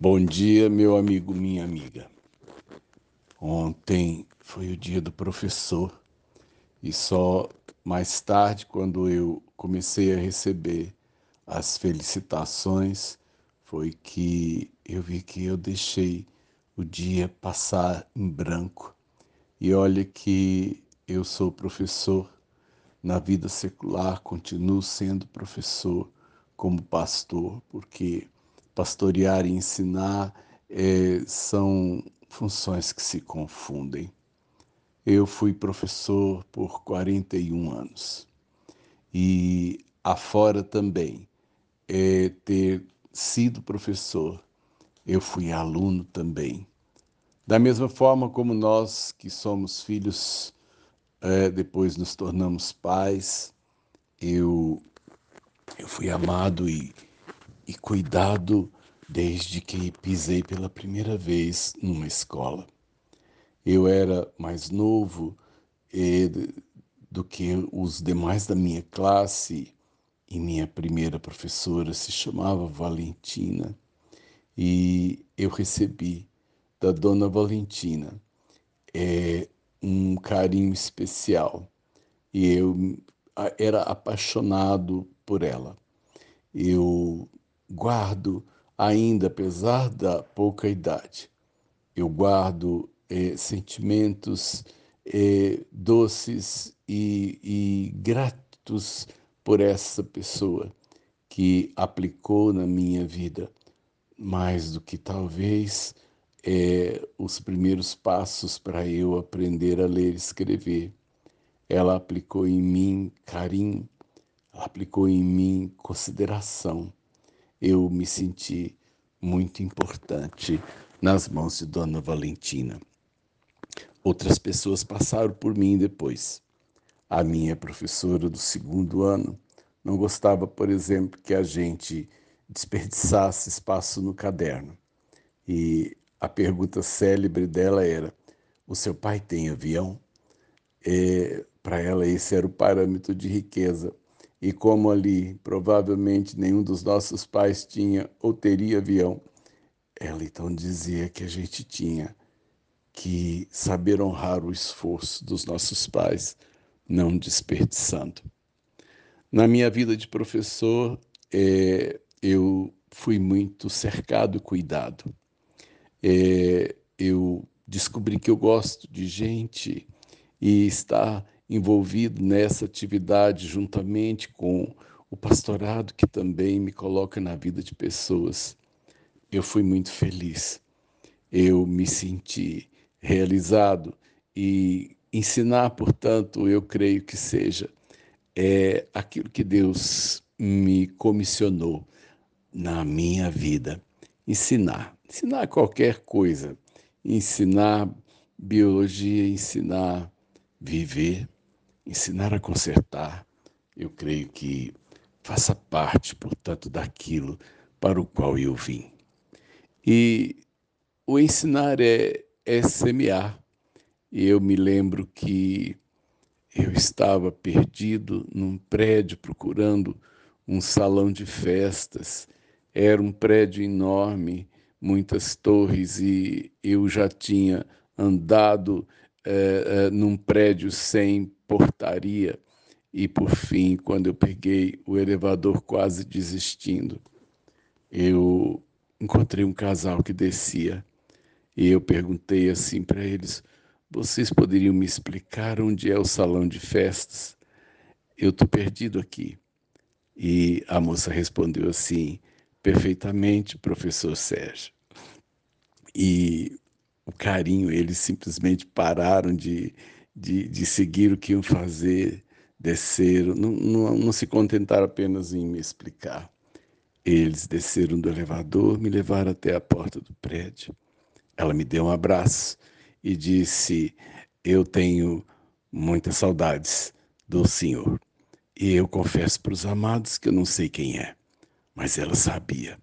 Bom dia, meu amigo, minha amiga. Ontem foi o dia do professor e só mais tarde, quando eu comecei a receber as felicitações, foi que eu vi que eu deixei o dia passar em branco. E olha que eu sou professor na vida secular, continuo sendo professor como pastor, porque pastorear e ensinar é, são funções que se confundem. Eu fui professor por 41 anos e afora também é, ter sido professor, eu fui aluno também. Da mesma forma como nós que somos filhos, é, depois nos tornamos pais, eu, eu fui amado e e cuidado desde que pisei pela primeira vez numa escola. Eu era mais novo eh, do que os demais da minha classe e minha primeira professora se chamava Valentina e eu recebi da dona Valentina é, um carinho especial e eu era apaixonado por ela. Eu guardo ainda, apesar da pouca idade, eu guardo é, sentimentos é, doces e, e gratos por essa pessoa que aplicou na minha vida. Mais do que talvez é, os primeiros passos para eu aprender a ler e escrever. Ela aplicou em mim carinho, ela aplicou em mim consideração eu me senti muito importante nas mãos de Dona Valentina. Outras pessoas passaram por mim depois. A minha professora do segundo ano não gostava, por exemplo, que a gente desperdiçasse espaço no caderno. E a pergunta célebre dela era: O seu pai tem avião? É, Para ela, esse era o parâmetro de riqueza. E como ali provavelmente nenhum dos nossos pais tinha ou teria avião, ela então dizia que a gente tinha que saber honrar o esforço dos nossos pais, não desperdiçando. Na minha vida de professor, é, eu fui muito cercado e cuidado. É, eu descobri que eu gosto de gente e estar envolvido nessa atividade juntamente com o pastorado que também me coloca na vida de pessoas. Eu fui muito feliz. Eu me senti realizado e ensinar, portanto, eu creio que seja é aquilo que Deus me comissionou na minha vida. Ensinar, ensinar qualquer coisa, ensinar biologia, ensinar viver, ensinar a consertar, eu creio que faça parte, portanto, daquilo para o qual eu vim. E o ensinar é, é semear. Eu me lembro que eu estava perdido num prédio procurando um salão de festas. Era um prédio enorme, muitas torres, e eu já tinha andado é, é, num prédio sem portaria. E por fim, quando eu peguei o elevador quase desistindo, eu encontrei um casal que descia e eu perguntei assim para eles: vocês poderiam me explicar onde é o salão de festas? Eu estou perdido aqui. E a moça respondeu assim: perfeitamente, professor Sérgio. E o carinho, eles simplesmente pararam de, de, de seguir o que iam fazer, desceram, não, não, não se contentaram apenas em me explicar. Eles desceram do elevador, me levaram até a porta do prédio. Ela me deu um abraço e disse: Eu tenho muitas saudades do Senhor. E eu confesso para os amados que eu não sei quem é, mas ela sabia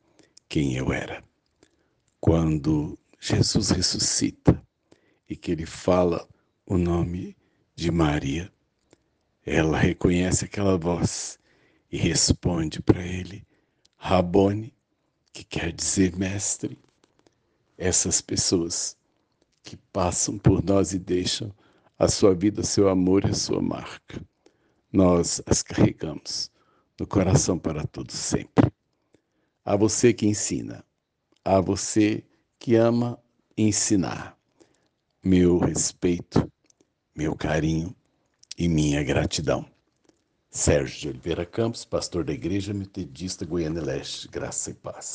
quem eu era. Quando Jesus ressuscita e que ele fala o nome de Maria, ela reconhece aquela voz e responde para ele, Rabone, que quer dizer, mestre, essas pessoas que passam por nós e deixam a sua vida, seu amor e a sua marca. Nós as carregamos no coração para todos sempre. A você que ensina, a você que ama ensinar, meu respeito, meu carinho e minha gratidão. Sérgio de Oliveira Campos, pastor da Igreja Metodista Goiânia Leste, graça e paz.